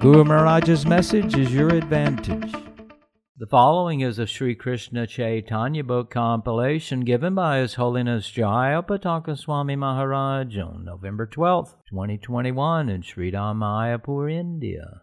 Guru Maharaj's message is your advantage. The following is a Sri Krishna Chaitanya book compilation given by His Holiness Jaya Pataka Swami Maharaj on November 12th, 2021 in Sri Mayapur, India.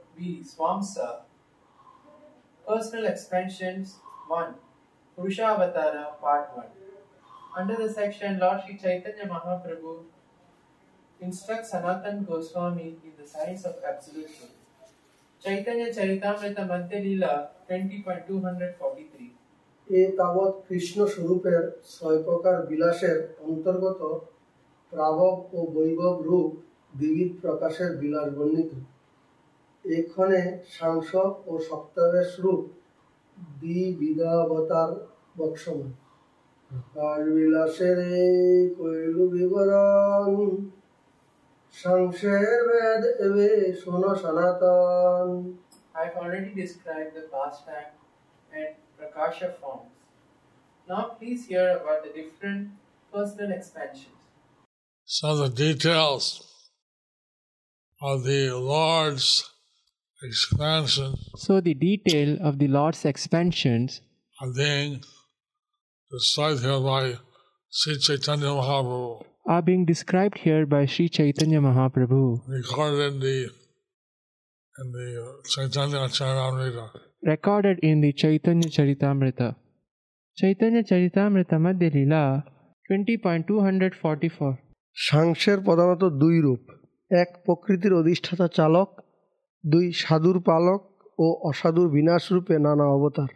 V. Swamsa. Personal Expansions 1. Purushavatara Part 1. Under the section Lord Sri Chaitanya Mahaprabhu instructs Sanatan Goswami in the science of absolute truth. Chaitanya Charitamrita Madhya Leela 20.243 এ তাবৎ কৃষ্ণ স্বরূপের ছয় প্রকার বিলাসের অন্তর্গত প্রাবব ও বৈভব রূপ বিবিধ প্রকাশের বিলাস বর্ণিত এক্ষণে সাংস ও সপ্তাবেশ দ্বিবিধাবতার বৎসময় প্রকাশ বিলাসের এই কইলু বিবরণ সংসের বেদ এবে শোনো সনাতন I have already described the pastime and prakasha forms. Now please hear about the different personal expansions. So the details of the Lord's expansion So the detail of the Lord's expansions are being described here by Sri Chaitanya Mahaprabhu, are being described here by Sri Chaitanya Mahaprabhu, recorded in the in the Chaitanya Charitamrita. recorded in the Chaitanya Charitamrita. Chaitanya Charitamrita Madhya Leela 20.244 সাংসের প্রধানত দুই রূপ এক প্রকৃতির অধিষ্ঠাতা চালক দুই সাধুর পালক ও অসাধুর বিনাশ রূপে নানা অবতার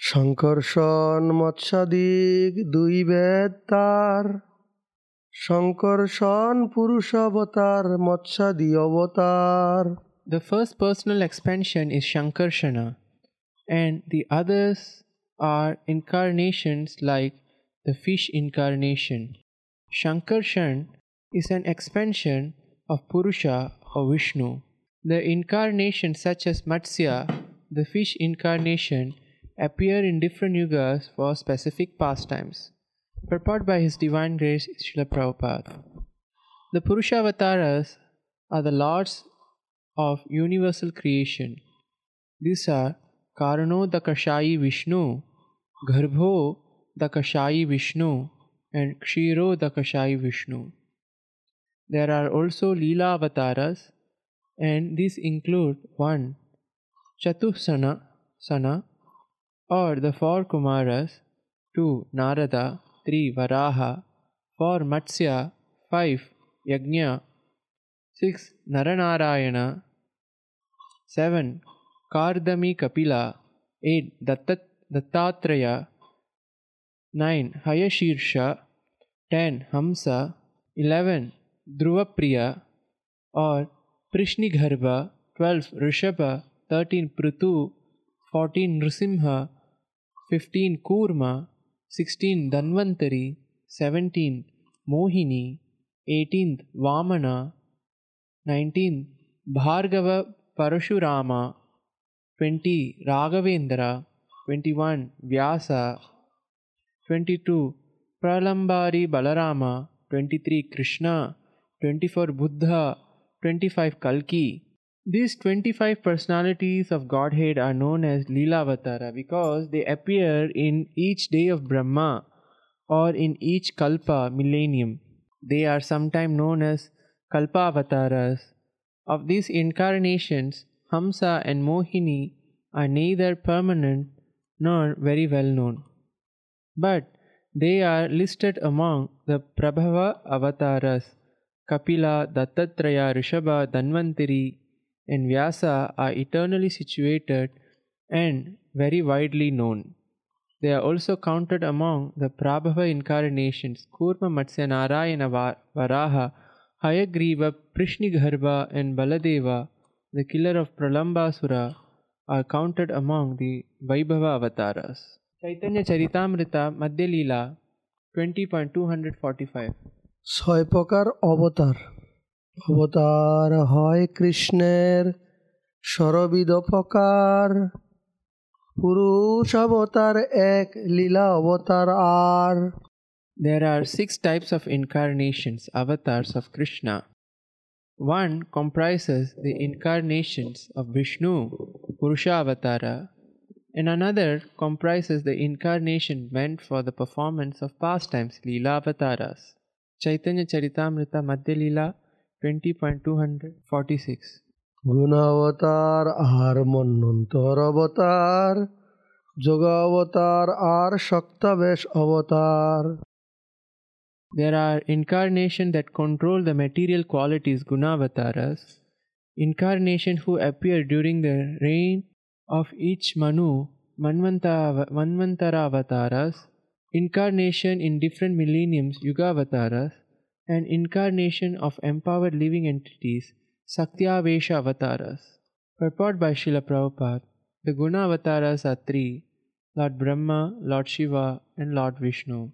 শঙ্কর্ষণ মৎস্যাদিক দুই বেদ তার শঙ্কর্ষণ পুরুষ অবতার মৎস্যাদি অবতার The first personal expansion is Shankarshana, and the others are incarnations like the fish incarnation. Shankarshan is an expansion of Purusha or Vishnu. The incarnations such as Matsya, the fish incarnation, appear in different yugas for specific pastimes. Purport by His Divine Grace Srila Prabhupada. The Purushavataras are the lords of universal creation. These are Karano Dakashayi Vishnu, Garbho Dakashayi Vishnu, and Kshiro Dakashayi Vishnu. There are also Leela avatars, and these include 1. Chatusana Sana, or the four Kumaras, 2. Narada, 3. Varaha, 4. Matsya, 5. Yajna, 6. Naranarayana, 7. Kardami Kapila, 8. Dattat, Dattatreya, 9. Hayashirsha, 10. Hamsa, 11. Dhruvapriya or Prishnigarbha, 12. Rishabha, 13. Prithu, 14. Nrisimha, 15. Kurma, 16. Danvantari, 17. Mohini, 18 Vamana, 19 Bhargava Parashurama, 20 Raghavendra, 21 Vyasa, 22 Pralambari Balarama, 23 Krishna, 24 Buddha, 25 Kalki. These 25 personalities of Godhead are known as Leelavatara because they appear in each day of Brahma or in each Kalpa millennium. They are sometimes known as Kalpavataras Of these incarnations, Hamsa and Mohini are neither permanent nor very well known. But they are listed among the Prabhava avatars. Kapila, Dattatreya, Rishabha, Dhanvantari, and Vyasa are eternally situated and very widely known. They are also counted among the Prabhava incarnations Kurma, Matsya, Narayana, Varaha, Hayagriva, Prishnigarbha, and Baladeva, the killer of Pralambasura, are counted among the Vaibhava avatars. Chaitanya Charitamrita Madhya Leela 20.245 ছয় প্রকার অবতার অবতার হয় কৃষ্ণের সরবিদ প্রকার পুরুষ অবতার এক লীলা অবতার আর There are six types of incarnations, avatars of Krishna. One comprises the incarnations of Vishnu, Purusha Avatara, and another comprises the incarnation meant for the performance of pastimes, Leela Avataras. Chaitanya Charitamrita Madhya Leela 20.246 গুণাবতার আর মন্বন্তর অবতার যোগ অবতার আর শক্তাবেশ অবতার There are incarnation that control the material qualities Gunavataras, incarnation who appear during the reign of each Manu, Manvanta- Manvantara Avataras, incarnation in different millenniums Yugavataras, and incarnation of empowered living entities Shaktyavesha Avataras. Purport by Srila Prabhupada The Guna Avataras are three Lord Brahma, Lord Shiva, and Lord Vishnu.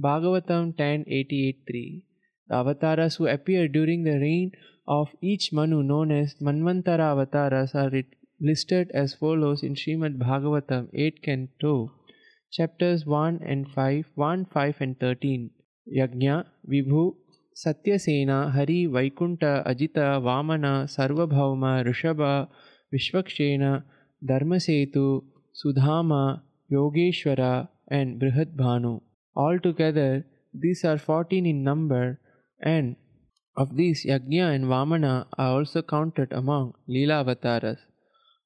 Bhagavatam 10.88.3 The avatars who appear during the reign of each Manu known as Manvantara avatars are listed as follows in Srimad Bhagavatam 8 Canto, chapters 1 and 5, 1, 5 and 13. Yajna, Vibhu, Satyasena, Hari, Vaikunta, Ajita, Vamana, Sarvabhauma, Rishabha, Vishwakshena, Dharmasetu, Sudhama, Yogeshwara, and Brihadbhanu. Altogether, these are 14 in number, and of these, Yajna and Vamana are also counted among Leela avatars.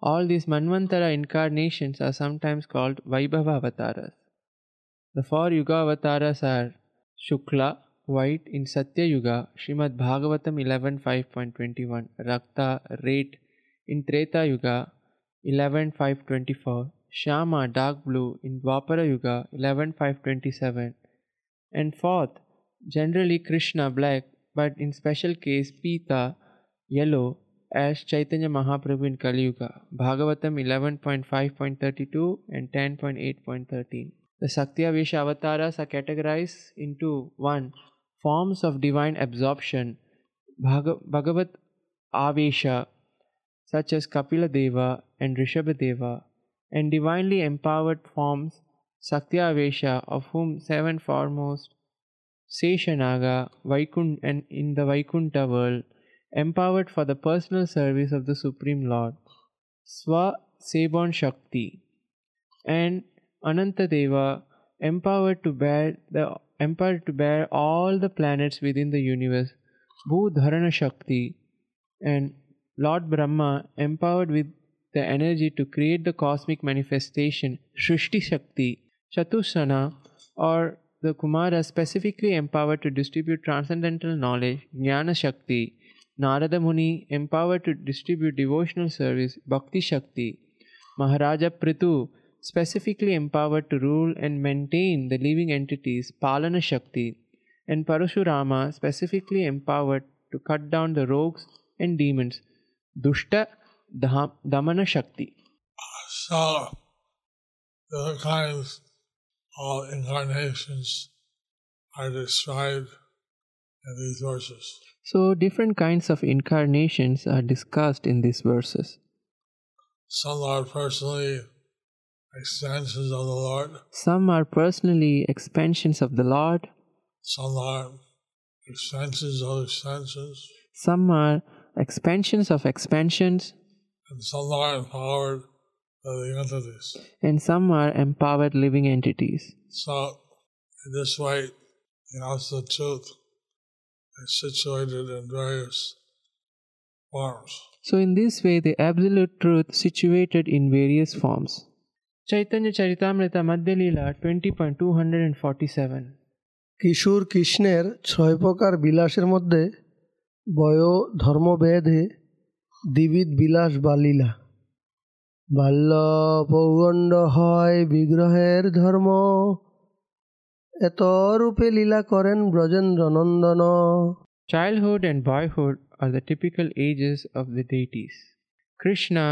All these Manvantara incarnations are sometimes called Vaibhava avatars. The four Yuga avatars are Shukla, white in Satya Yuga, Srimad Bhagavatam 11.5.21, Rakta, red in Treta Yuga 11.5.24, Shama, dark blue in Dwapara Yuga 11.5.27, and fourth, generally Krishna, black, but in special case Pita, yellow, as Chaitanya Mahaprabhu in Kali Yuga, Bhagavatam 11.5.32 and 10.8.13. The Shaktyavesha avatars are categorized into 1. Forms of divine absorption, Bhag- Bhagavat Avesha, such as Kapila Deva and Rishabha Deva, and divinely empowered forms, Shaktyavesha, of whom seven foremost, Seshanaga, Vaikun- and in the Vaikunta world, empowered for the personal service of the Supreme Lord, Swa Sebon Shakti, and Anantadeva, empowered to bear the empowered to bear all the planets within the universe, Bhudharana Shakti, and Lord Brahma, empowered with the energy to create the cosmic manifestation, Shrishti Shakti, Chatusana, or the Kumara specifically empowered to distribute transcendental knowledge, Jnana Shakti, Narada Muni empowered to distribute devotional service, Bhakti Shakti, Maharaja Prithu specifically empowered to rule and maintain the living entities, Palana Shakti, and Parashurama specifically empowered to cut down the rogues and demons, Dushta Dha- Damana Shakti. So, the kinds of incarnations are described in these verses. So, different kinds of incarnations are discussed in these verses. Some are personally extensions of the Lord, Some are personally expansions of the Lord, some are extensions of extensions, some are expansions of expansions, and some are empowered the entities. and some are empowered living entities. So, in this way, the absolute truth is situated in various forms. So, in this way, the absolute truth situated in various forms. Chaitanya Charitamrita Madhya Leela 20.247 কিশোর কৃষ্ণের ছয় প্রকার বিলাসের মধ্যে বয় ধর্মভেদে দ্বিবিধ বিলাস বা লীলা বাল্য পৌগণ্ড হয় বিগ্রহের ধর্ম এত রূপে লীলা করেন ব্রজেন্দ্র নন্দন Childhood and boyhood are the typical ages of the deities. Krishna,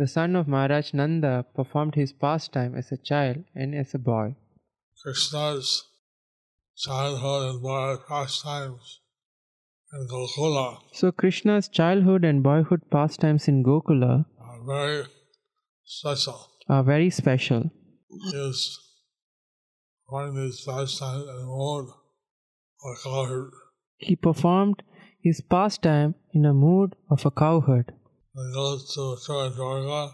the son of Maharaj Nanda, performed his pastime as a child and as a boy. Krishna's childhood and boyhood pastimes in Gokula So, Krishna's childhood and boyhood pastimes in Gokula are very special. are very special. He is running these pastimes in a mode of cowherd. He performed his pastime in a mood of a cowherd. When he goes to Mathura Dwarka,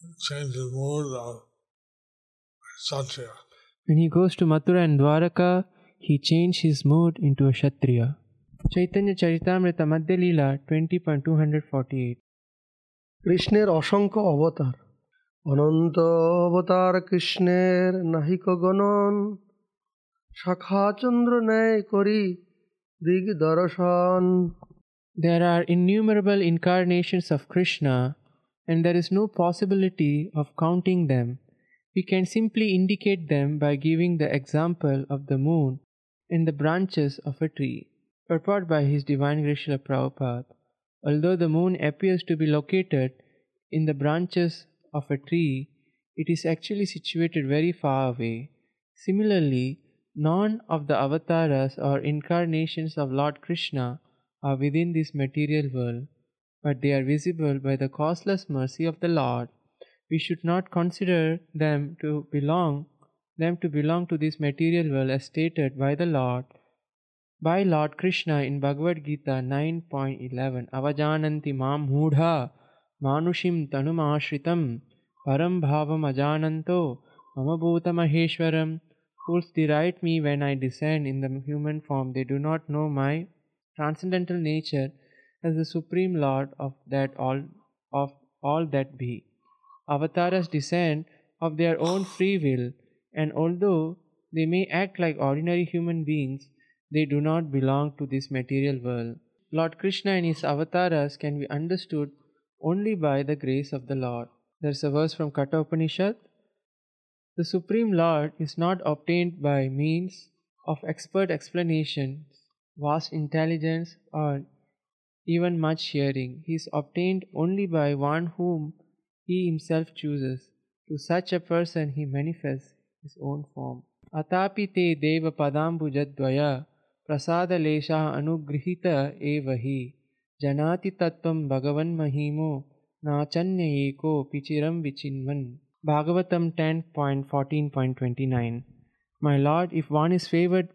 he changes the mood of Kshatriya. When he goes to Mathura and Dwaraka, he changed his mood into a Kshatriya. Chaitanya Charitamrita Madhya Leela 20.248 কৃষ্ণের অসংখ্য অবতার অনন্ত অবতার কৃষ্ণের নাহিক গণন শাখা চন্দ্র ন্যায় করি দিগ দর্শন There are innumerable incarnations of Krishna, and there is no possibility of counting them. We can simply indicate them by giving the example of the moon and the branches of a tree. Purport by His Divine Grace Srila Prabhupada. Although the moon appears to be located in the branches of a tree, it is actually situated very far away. Similarly, none of the avatars or incarnations of Lord Krishna are within this material world, but they are visible by the causeless mercy of the Lord. We should not consider them to belong them to belong to this material world as stated by the Lord by Lord Krishna in Bhagavad Gita 9.11 Avajananti mam mudha tanumashritam param ajananto mama bhuta maheshwaram fools deride me when I descend in the human form. They do not know my transcendental nature as the supreme lord of that all of all that be. Avatars descend of their own free will and although they may act like ordinary human beings they do not belong to this material world. Lord krishna and his avatars can be understood only by the grace of the lord there's a verse from katha upanishad the Supreme Lord is not obtained by means of expert explanations, vast intelligence, or even much hearing. He is obtained only by one whom he himself chooses. To such a person he manifests his own form. Te deva padambujadvaya prasada lesha anugrihita evahi nachanya eko pichiram vichinvan. Bhagavatam 10.14.29 My Lord, if one is favored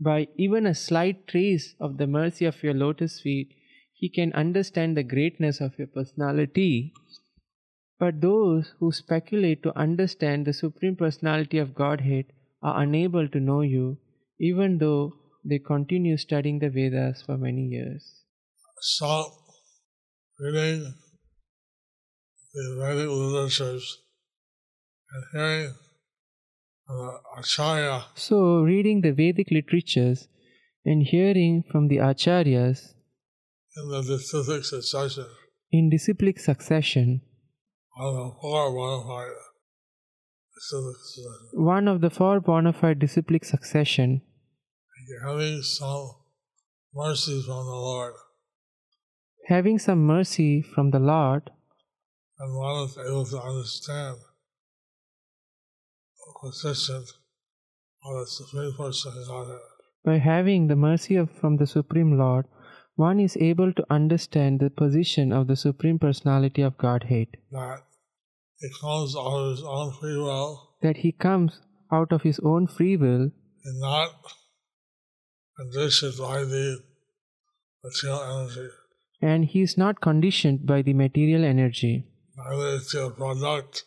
by even a slight trace of the mercy of your lotus feet, he can understand the greatness of your personality. But those who speculate to understand the Supreme Personality of Godhead are unable to know you, even though they continue studying the Vedas for many years. Stop reading the Vedic literatures and hearing the Acharya. So, reading the Vedic literatures and hearing from the Acharyas in the disciplic succession. in disciplic succession, of the four bona fide disciplic succession. one of the four bona fide disciplic succession, Having some mercy from the Lord, having some mercy from the Lord, and one is able to understand. The position of the Supreme Person in Godhead. by having the mercy of, from the Supreme Lord, one is able to understand the position of the Supreme Personality of Godhead, that it comes out of his own free will. That he comes out of his own free will. And not conditioned by the material energy. And he is not conditioned by the material energy. Neither is he product.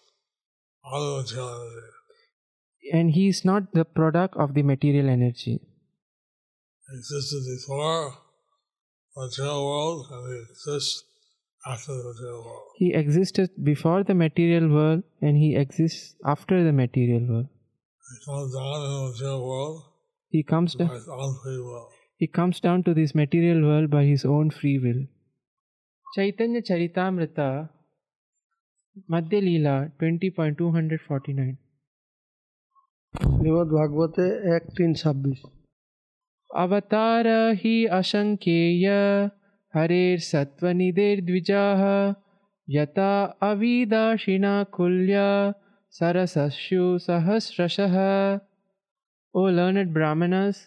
And he is not the product of the material energy. He existed before material world and he exists after the material world. He existed before the material world and he exists after the material world. He comes down in the material world He comes down, his own free will. he comes down to this material world by his own free will. Chaitanya Charitamrita Madhya Leela twenty point two hundred forty nine Srimad भागवते एक तीन छब्बीस। अवतार ही असंख्येय हरेर सत्वनिधेर द्विजाः यता अविदाशिना कुल्या सरसस्यु सहस्रशः। O learned brahmanas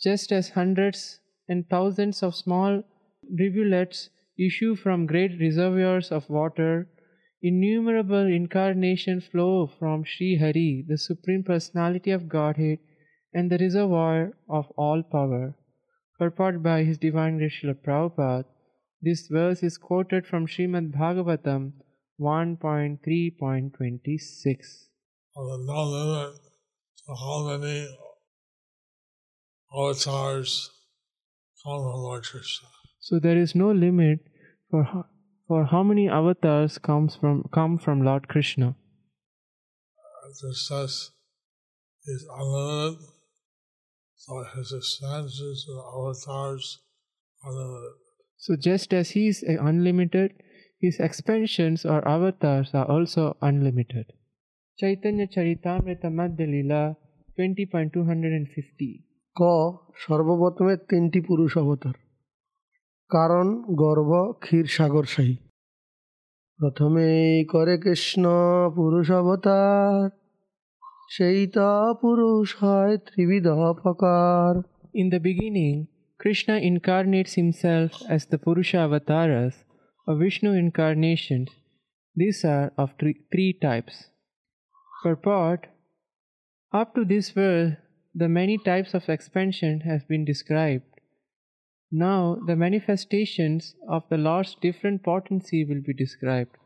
just as hundreds and thousands of small rivulets issue from great reservoirs of water, innumerable incarnations flow from Sri Hari, the Supreme Personality of Godhead, and the reservoir of all power. Purport by His Divine Grace Srila Prabhupada. This verse is quoted from Srimad Bhagavatam 1.3.26. There's no limit to how many avatars come from Lord Krishna. So there is no limit for how, for how many avatars comes from come from Lord Krishna. This says he's unlimited, so his expansions and avatars are limited. So just as he is unlimited, his expansions or avatars are also unlimited. Chaitanya Charitamrita Madhya Leela 20.250 ক সর্বপ্রথমে তিনটি পুরুষ অবতার কারণ গর্ভ ক্ষীর সাগর শাহী প্রথমেই করে কৃষ্ণ পুরুষ অবতার সেই তা পুরুষ হয় ত্রিবিধ প্রকার In the beginning, Krishna incarnates himself as the Purusha avatars or Vishnu incarnations. These are of three, three types. Purport Up to this verse, the many types of expansion has been described. Now, the manifestations of the Lord's different potency will be described.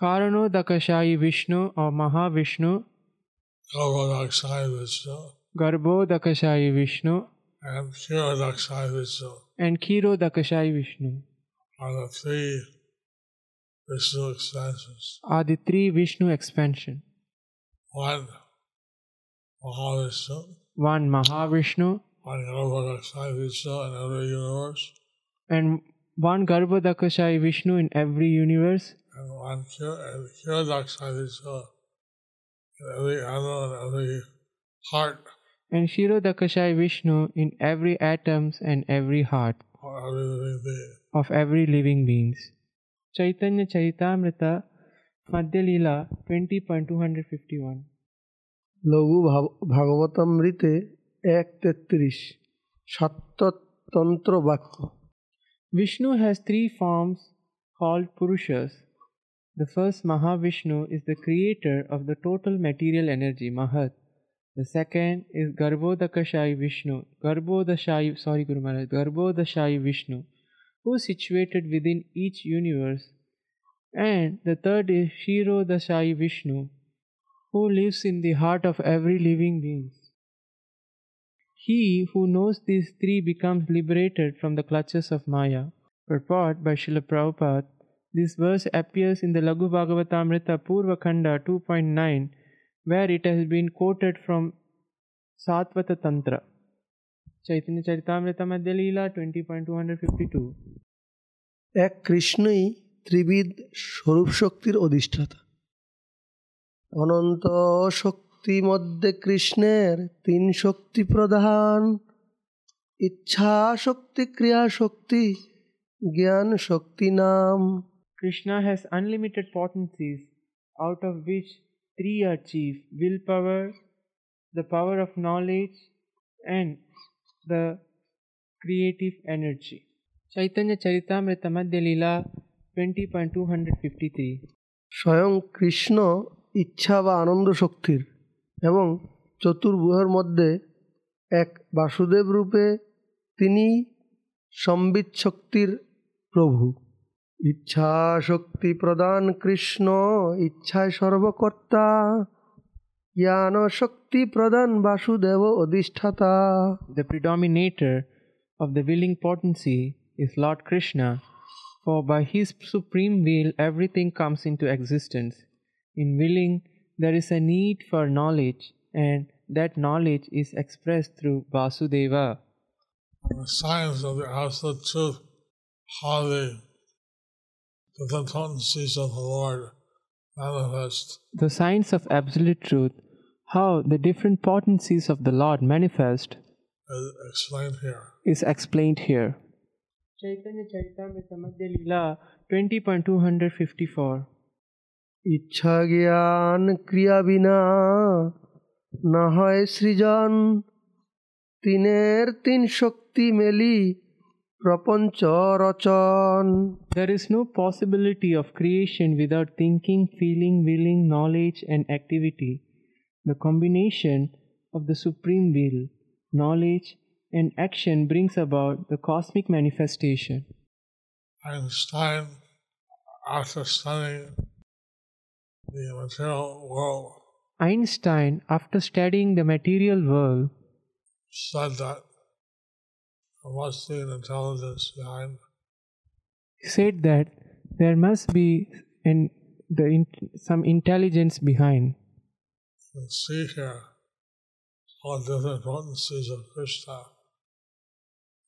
Karano Dakashayi Vishnu or Mahavishnu, Gavadaksai Vishnu, Garbhodakashayi Vishnu, and Kiradaksai Vishnu and Kiro Dakashayi Vishnu. are the three Vishnu expansions. are the three Vishnu expansion. One Mahavishnu, One Mahavishnu one Gavadaksai Vishnu in every universe, and one Garbhodakashayi Vishnu in every universe, and one Kiradaksai Vishnu in every animal and every heart and Shirodakashayi Vishnu in every atoms and every heart of every living being. of every living beings. Chaitanya Charitamrita Madhya Leela 20.251 লঘু ভাব- ভাগবতামৃতে এক তেত্রিশ সাত্যতন্ত্র বাক্য Vishnu has three forms called Purushas. The first Mahavishnu is the creator of the total material energy, Mahat. The second is Garbhodakashayi Vishnu, Garbhodashayi, sorry Guru Maharaj, Garbhodashayi Vishnu, who is situated within each universe. and the third is Shiro Dashai Vishnu, who lives in the heart of every living being. He who knows these three becomes liberated from the clutches of Maya. Purport by Srila Prabhupada. This verse appears in the Laghu Bhagavatamrita Purva Khanda 2.9, where it has been quoted from Satvata Tantra. Chaitanya Charitamrita মধ্যে Lila twenty এক কৃষ্ণই ত্রিবিদ স্বরূপ শক্তির অধিষ্ঠাতা। অনন্ত শক্তি মধ্যে কৃষ্ণের তিন শক্তি প্রধান। ইচ্ছা শক্তি, ক্রিয়া শক্তি, জ্ঞান শক্তি নাম। Krishna has unlimited potencies out of which three are chief will power the power of knowledge and the creative energy Chaitanya Charitamrita Madhya Leela স্বয়ং কৃষ্ণ ইচ্ছা বা আনন্দ শক্তির এবং চতুর্ভুহের মধ্যে এক বাসুদেব রূপে তিনি সম্বিত শক্তির প্রভু। ইচ্ছা শক্তি প্রদান কৃষ্ণ ইচ্ছায় সর্বকর্তা। জ্ঞান শক্তি প্রধান Vasudeva অধিষ্ঠাতা। The predominator of the willing potency is lord Krishna, for by his supreme will everything comes into existence. In willing, there is a need for knowledge, and that knowledge is expressed through Vasudeva. The science of the absolute truth, how the different potencies of the Lord manifest. The signs of absolute truth, how the different potencies of the Lord manifest, is explained here. is explained here. Chaitanya Charitamrita Madhya Leela 20.254 ইচ্ছা জ্ঞান ক্রিয়া বিনা না হয় সৃজন তিনের তিন শক্তি মেলি প্রপঞ্চ রচন There is no possibility of creation without thinking, feeling, willing, knowledge, and activity. The combination of the supreme will, knowledge, and action brings about the cosmic manifestation. Einstein, after studying the material world, Einstein, after studying the material world, said that there must be an intelligence behind said that there must be an, the, in- some intelligence behind. You can see here all different potencies of Krishna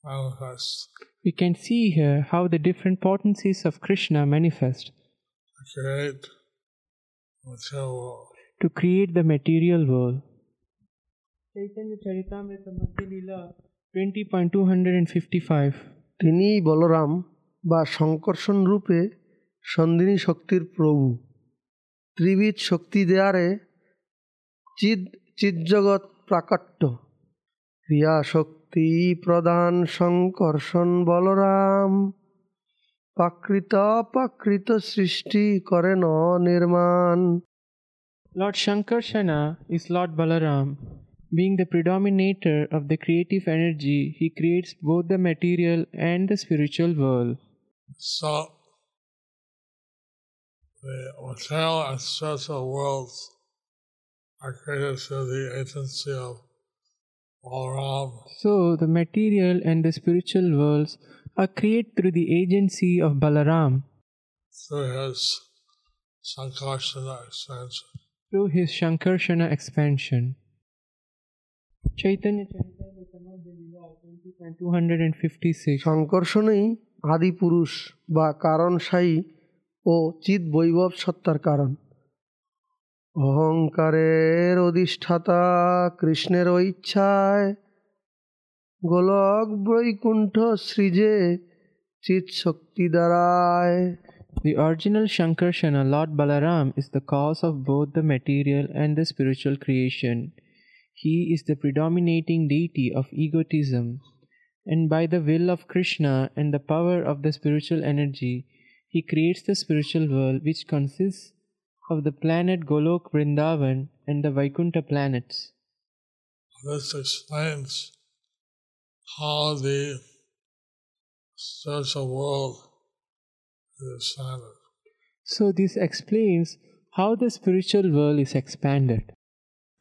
manifest We can see here how the different potencies of Krishna manifest to create the material world. to create the material world. Chaitanya Charitamrita Madhya Leela 20.255 তিনি বলরাম বা সংকর্ষণ রূপে সন্দিনী শক্তির প্রভু ত্রিবিধ শক্তি দেয়ারে চিদ চিৎজগৎ প্রাকট্য ক্রিয়া শক্তি প্রদান সংকর্ষণ বলরাম প্রাকৃত অপ্রাকৃত সৃষ্টি করেন নির্মাণ Lord Shankarshana is Lord Balaram. Being the predominator of the creative energy, he creates both the material and the spiritual world. So the material and spiritual worlds are created through the agency of Balaram. So, the material and the spiritual worlds are created through the agency of Balaram, through his Sankarsana expansion. through his Shankarshana expansion. Chaitanya Charitamrita Madhya Leela 20.256 সংকর্ষণেই আদি পুরুষ বা কারণসায়ী ও চিৎ বৈভব সত্তার কারণ অহংকারের অধিষ্ঠাতা কৃষ্ণের ইচ্ছায় গোলক বৈকুণ্ঠ সৃজে চিৎ শক্তি দ্বারায় The original Shankarshana, Lord Balaram, is the cause of both the material and the spiritual creation. He is the predominating deity of egotism, and by the will of Krishna and the power of the spiritual energy, he creates the spiritual world which consists of the planet Golok Vrindavan and the Vaikuntha planets. This explains how the spiritual world is expanded. So, this explains how the spiritual world is expanded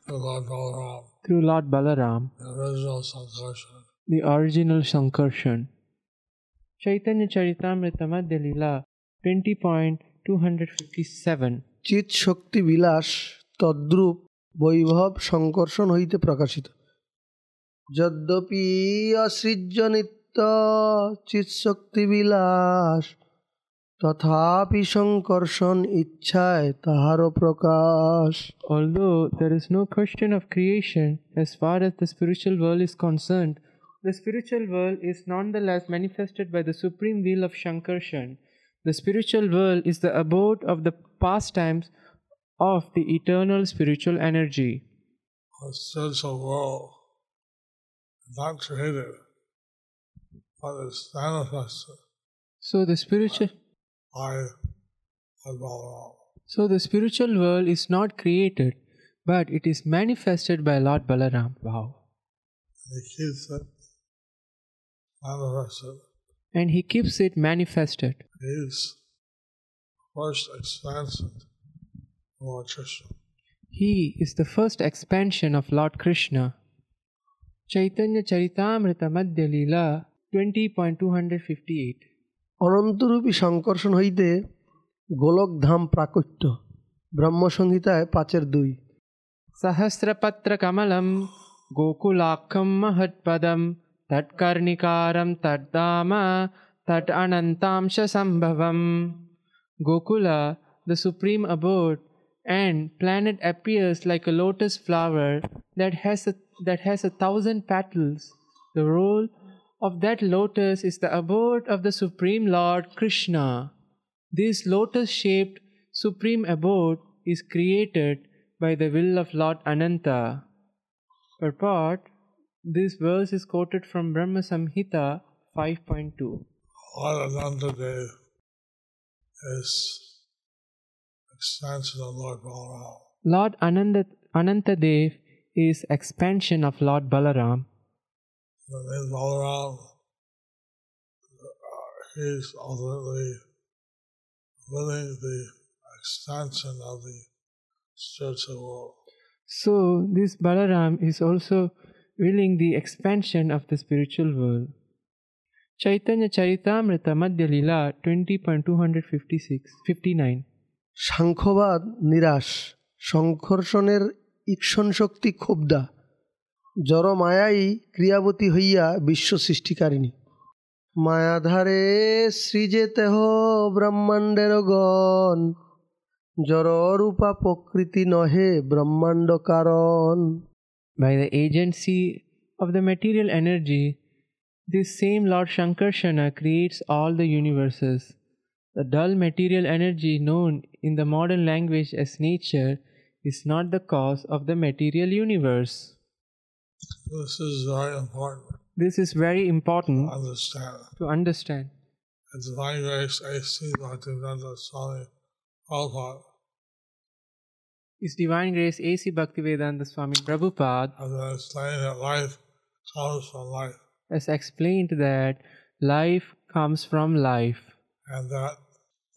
through Lord Balaram, through Lord Balaram. the original Sankarsana. the original Sankarshan. Chaitanya Charitamrita Madhya Leela 20.257 চিৎ শক্তি বিলাস তদ্রূপ বৈভব সংকর্ষণ হইতে প্রকাশিত যদ্যপি অসৃজ্য নিত্য চিৎ শক্তি বিলাস তথাপি সংকর্ষণ ইচ্ছায় তাহারও প্রকাশ Although there is no question of creation as far as the spiritual world is concerned, the spiritual world is nonetheless manifested by the supreme will of Shankarshan. The spiritual world is the abode of the pastimes of the eternal spiritual energy. The spiritual world is not created, but is manifested So the spiritual Lord Balaram. So the spiritual world is not created, but it is manifested by Lord Balaram. Wow. He keeps it manifested. And he keeps it manifested. He's first expansion of Lord Krishna. He is the first expansion of Lord Krishna. Chaitanya Charitamrita Madhya Leela 20.258 অনন্তরূপী Sankarshana হইতে গোলকধাম প্রাকট্য ব্রহ্মসংহিতায় পাঁচের দুই সহস্রপত্র কমলম গোকুলাক্ষম মহৎপদম তৎকর্ণিকারম তদ্দাম তৎ অনন্তাংশ সম্ভবম Gokula, the supreme abode, and planet appears like a lotus flower that has a, that has a thousand petals. The role of that lotus is the abode of the supreme Lord Krishna. This lotus-shaped supreme abode is created by the will of Lord Ananta. Purport This verse is quoted from Brahma Samhita 5.2. Lord Anantadev is expansion of Lord Balaram. Lord Ananda, Anantadev is expansion of Lord Balaram. The name Balaram, uh, he's ultimately willing the expansion of the spiritual world. So, this Balaram is also willing the expansion of the spiritual world. Chaitanya Charitamrita Madhya Lila 20.256 59 সাংখ্যবাদ নিরাশ সংঘর্ষণের ঈক্ষণ শক্তি ক্ষুব্ধা জড় মায়াই ক্রিয়াবতী হইয়া বিশ্ব সৃষ্টিকারিণী। মায়াধারে সৃজে তেহ ব্রহ্মাণ্ডের গণ জড়রূপা প্রকৃতি নহে ব্রহ্মাণ্ড কারণ। By the agency of the material energy, this same Lord Shankarshana creates all the universes. The dull material energy known in the modern language as nature is not the cause of the material universe. This is very important This is very to understand. to understand. And Divine Grace A.C. Bhaktivedanta Swami Prabhupada His Divine Grace A.C. Bhaktivedanta Swami Prabhupada has been explaining that life comes from life has explained that life comes from life and that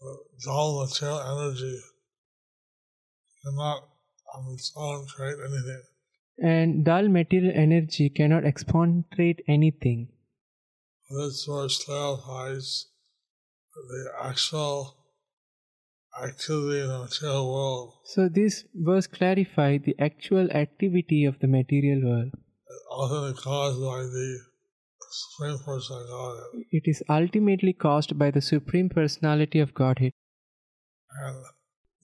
the dull material energy cannot on its own create anything. and dull material energy cannot exponentiate anything. This verse clarifies the actual activity in the material world So this verse clarifies the actual activity of the material world. ultimately caused by the Supreme Person of Godhead It is ultimately caused by the Supreme Personality of Godhead and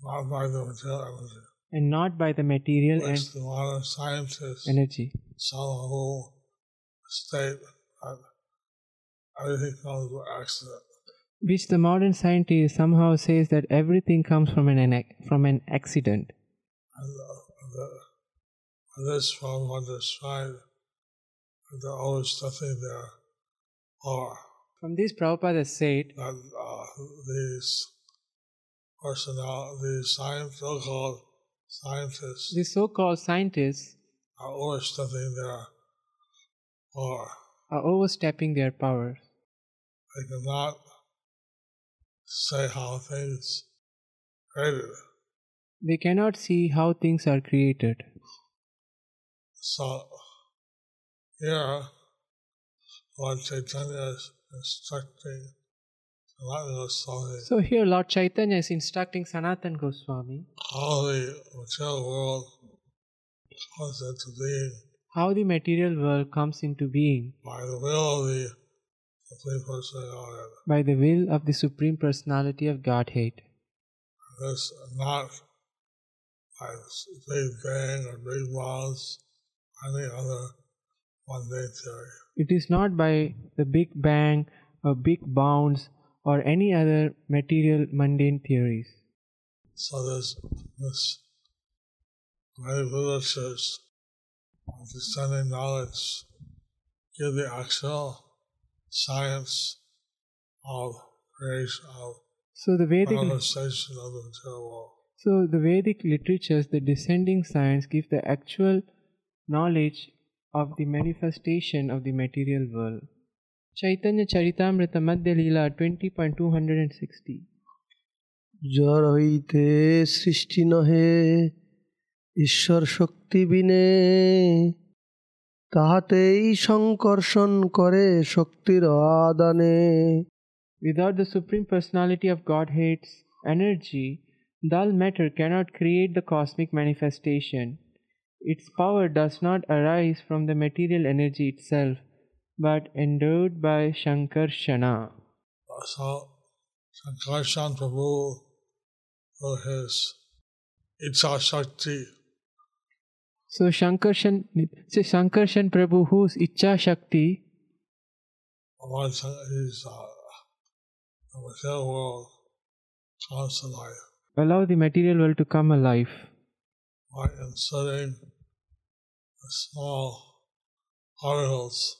not by the material energy, and not by the material and which the modern scientists energy. somehow state that everything comes by accident. Which the modern scientist somehow says that everything comes from an, from an accident. And uh, the, this from what described that they're always nothing there or From this, Prabhupada said that uh, these personnel, these science, so-called scientists the so-called scientists are overstepping their power. are overstepping their powers. They cannot say how things created. They cannot see how things are created. So here, Lord Chaitanya. Is instructing Sanatana Goswami So here Lord Chaitanya is instructing Sanatan Goswami. How the material world comes into being. How the material world comes into being. By the will of the Supreme Person of Godhead. by the will of the Supreme Personality of Godhead. This not by Big Bang or Big or any other theory. It is not by the Big Bang or Big Bounds or any other material mundane theories. So this this very literatures of descending knowledge give the actual science of creation of So the Vedic manifestation of the material world. so the Vedic literatures, the descending science, give the actual knowledge of the manifestation of the material world. Chaitanya Charitamrita Madhya Leela 20.260 জড় হইতে সৃষ্টি নহে ঈশ্বর শক্তি বিনে তাহাতেই সংকর্ষণ করে শক্তির আদানে Without the Supreme Personality of Godhead's energy, dull matter cannot create the cosmic manifestation. Its power does not arise from the material energy itself, but endowed by Shankarshana. So Sankarshan Prabhu, who is Icha Shakti, So Shankarshan, so Shankarshan Prabhu, whose Icha Shakti, his uh, the material world comes to life allow the material world to come alive. By inserting small oracles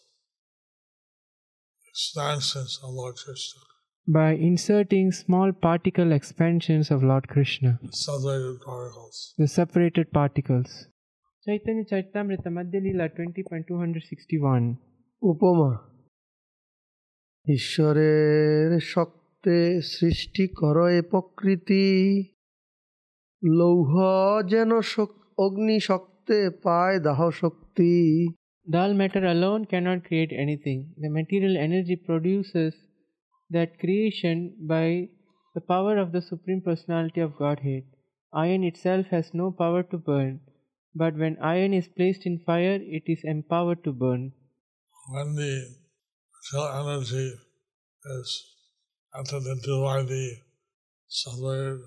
expansions of Lord Krishna. By inserting small particle expansions of Lord Krishna, separated particles. the separated particles. Chaitanya Charitamrita Madhyalila 20.261 উপমা ঈশ্বরের শক্তে সৃষ্টি কর এ প্রকৃতি লৌহ যেন অগ্নি শক্তি পায় দাহ শক্তি Dull matter alone cannot create anything. The material energy produces that creation by the power of the Supreme Personality of Godhead. Iron itself has no power to burn, but when iron is placed in fire, it is empowered to burn. When the material energy is entered into by the separated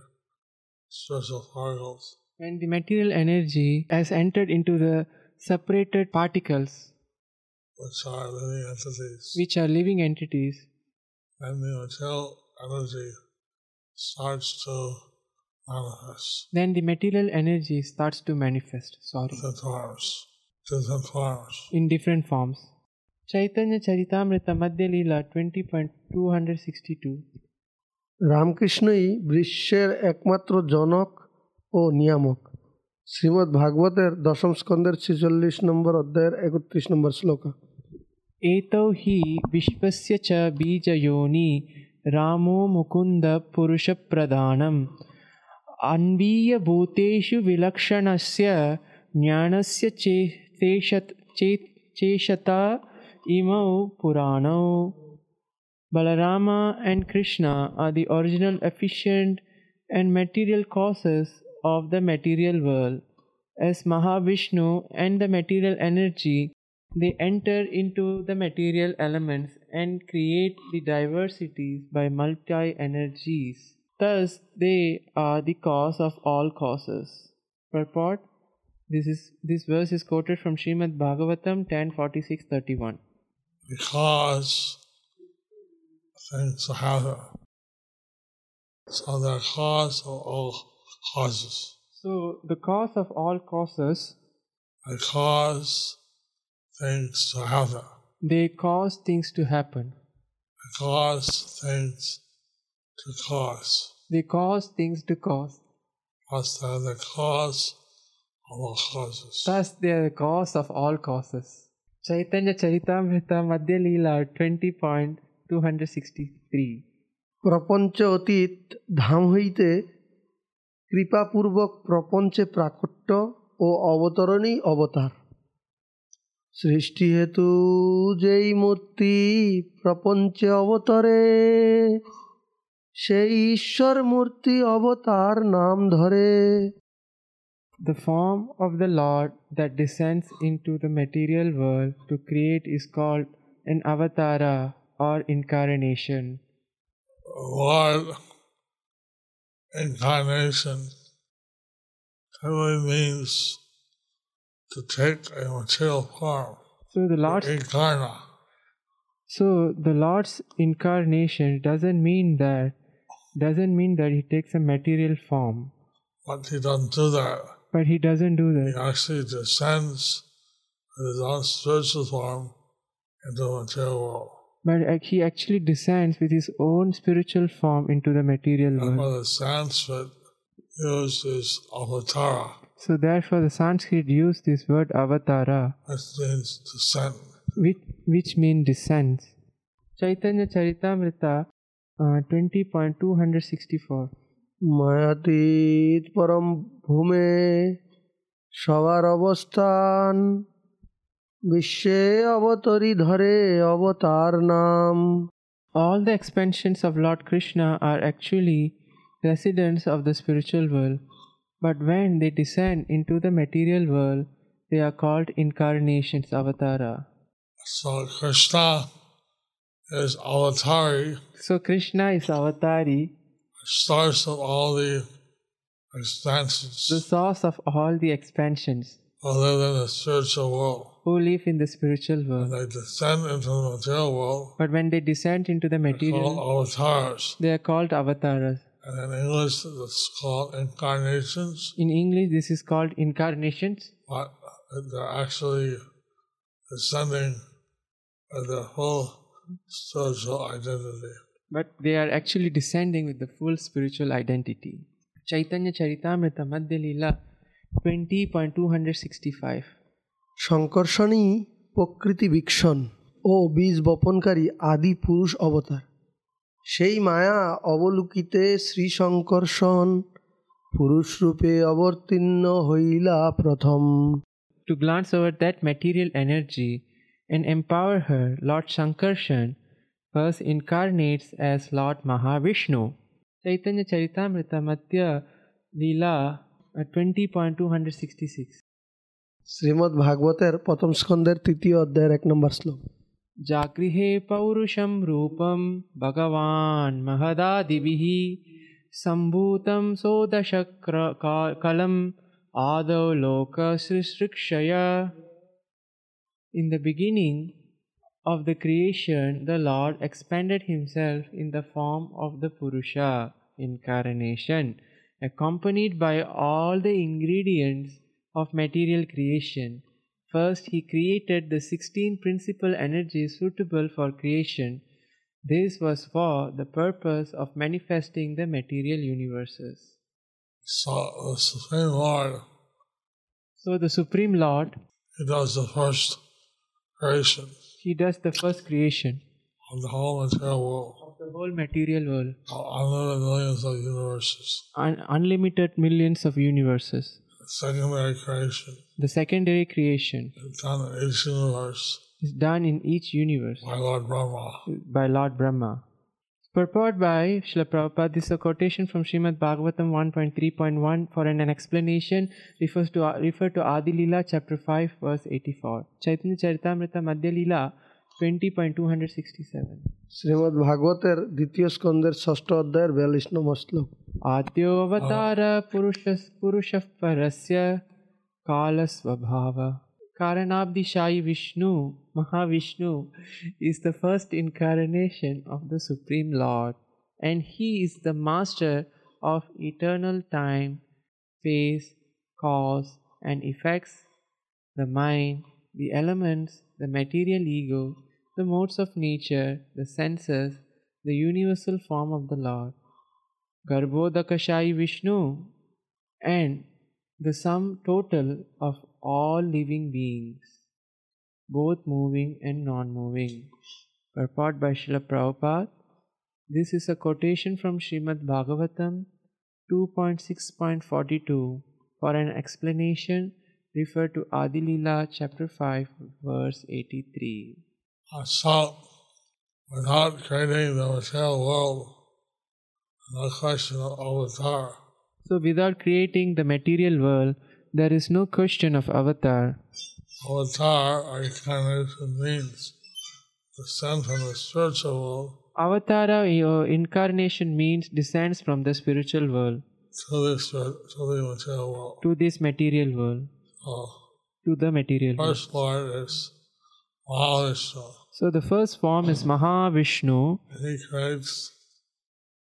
spiritual particles, When the material energy has entered into the separated particles, which are living entities, which are living entities, then the material energy starts to manifest then the material energy starts to manifest. Sorry. different forms, different forms. in different forms. Chaitanya Charitamrita Madhya Leela 20.262 রামকৃষ্ণই বিশ্বের একমাত্র জনক ও নিয়ামক শ্রীমদ্ ভাগবতের দশম স্কন্দের ছেচল্লিশ নম্বর অধ্যায়ের একত্রিশ নম্বর শ্লোকা एतौ हि विश्वस्य च बीजयोनि रामो मुकुन्दपुरुषप्रधानम् अन्वीयभूतेषु विलक्षणस्य ज्ञानस्य चेतेशत् चेत् चेशता इमौ पुराणौ Balarama and Krishna are the original efficient and material causes of the material world. As Mahavishnu and the material energy, they enter into the material elements and create the diversities by multi energies. Thus, they are the cause of all causes. Purport this is this verse is quoted from Srimad Bhagavatam 104631. because things happen. So the cause of all causes. So, the cause of all causes, They cause things to happen. they cause things to happen. They cause things to cause. They cause things to cause. Thus they're the cause of all causes. Thus, they are the cause of all causes. Chaitanya Charitamrita Madhya Leela 20.263 প্রপঞ্চ অতীত ধাম হইতে কৃপাপূর্বক প্রপঞ্চে প্রাকট্য ও অবতরণই অবতার সৃষ্টি হেতু যেই মূর্তি প্রপঞ্চে অবতরে সেই ঈশ্বর মূর্তি অবতার নাম ধরে The form of the Lord that descends into the material world to create is called an avatara or incarnation. Lord incarnation really means to take a material form. So the Lord's Incarna. So the Lord's incarnation doesn't mean that doesn't mean that he takes a material form, But he doesn't do that. but he doesn't do that. He actually descends with his own spiritual form into the material world But ac- he actually descends with his own spiritual form into the material And world. what the Sanskrit used is avatara, So therefore, the Sanskrit used this word avatara, which means descent. which which mean descends. Chaitanya Charitamrita uh, 20.264 মায়াতীত পরম ভূমে সবার অবস্থান all the expansions of Lord Krishna are actually residents of the spiritual world, but when they descend into the material world, they are called incarnations avatara. So Krishna is avatari. So Krishna is avatari. Source of all the expansions. The source of all the expansions. Other than the source of all who live in the spiritual When world. they descend into the material world, But when they descend into the material, avatars. they are called avatars. And in English, it's called incarnations, In English, this is called incarnations, but they're actually descending with their full spiritual identity. but they are actually descending with the full spiritual identity. Chaitanya Charitamrita Madhya Leela 20.265 শঙ্কর্ষণই প্রকৃতি বিক্ষণ ও বীজ বপনকারী আদি পুরুষ অবতার। সেই মায়া অবলুকিতে শ্রী শঙ্কর্ষণ পুরুষরূপে অবতীর্ণ হইলা প্রথম। To glance over that material energy and empower her lord Sankarshana first incarnates as lord Mahavishnu Chaitanya Charitamrita Madhya Leela twenty point two hundred sixty six Srimad ভাগবতের প্রথম স্কন্ধের তৃতীয় অধ্যায়ের এক নম্বর শ্লোক জাগৃহে পৌরুষম রূপম ভগবান মহদাদিবিহ সম্ভূতম সোদশ কলম আদৌ লোক সৃশৃক্ষয়া in the beginning of the creation the lord expanded himself in the form of the purusha incarnation accompanied by all the ingredients of material creation. First, he created the 16 principal energies suitable for creation. This was for the purpose of manifesting the material universes. So the Supreme Lord, So, the Supreme Lord, He does the first creation He does the first creation of the whole material world, of the whole material world, unlimited millions of universes. un- unlimited millions of universes. Secondary creation The secondary creation is done in each universe is done in each universe by Lord Brahma. by Lord Brahma. Purport by Srila Prabhupada. This is a quotation from Srimad Bhagavatam 1.3.1 for an, an explanation refers to refer to Adi Lila chapter 5 verse 84. Chaitanya Charitamrita Madhya twenty point two hundred sixty seven Srimad ভাগবতের দ্বিতীয় স্কন্ধের ষষ্ঠ অধ্যায়ের বিয়াল্লিশ নম্বর শ্লোক আদ্যো পুরুষ পুরুষ পরস্য কাল স্বভাব Vishnu, Mahavishnu, is the first incarnation of the Supreme Lord, and he is the master of eternal time, space, cause, and effects, the mind, the elements, the material ego, the modes of nature, the senses, the universal form of the Lord. Garbhodakashai Vishnu and the sum total of all living beings, both moving and non moving. Purport by Srila Prabhupada. This is a quotation from Srimad Bhagavatam 2.6.42. For an explanation, refer to Adi chapter 5, verse 83. So, without creating the material world, no question of avatar. So, without creating the material world, there is no question of avatar. Avatar or incarnation means descent from the spiritual world Avatara uh, incarnation means descends from the spiritual world to the, spir- to the material world. to this material world, So, to the material world. first Lord is Mahavishnu. So, the first form is Mahavishnu. And he creates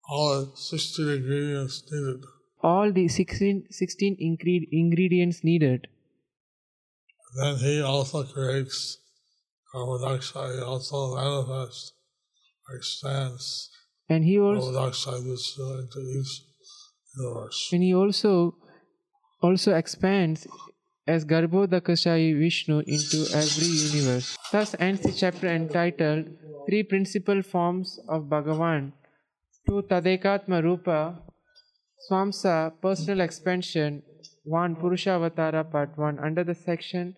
all the 60 ingredients needed. All the 16, 16 ingre- ingredients needed. Then he also creates Garbhodakashai. He also manifests, expands And he carbon also dioxide this into each universe. and he also also expands as Garbhodakashai Vishnu into every universe. Thus ends the chapter entitled Three Principal Forms of Bhagavan. Two Tadekatma Rupa, Swamsa, personal expansion, 1 Purusha Avatara Part 1 under the section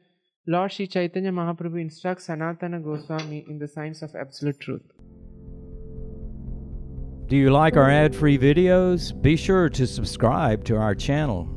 Lord Sri Chaitanya Mahaprabhu instructs Sanatana Goswami in the Science of Absolute Truth. Do you like our ad free videos? Be sure to subscribe to our channel.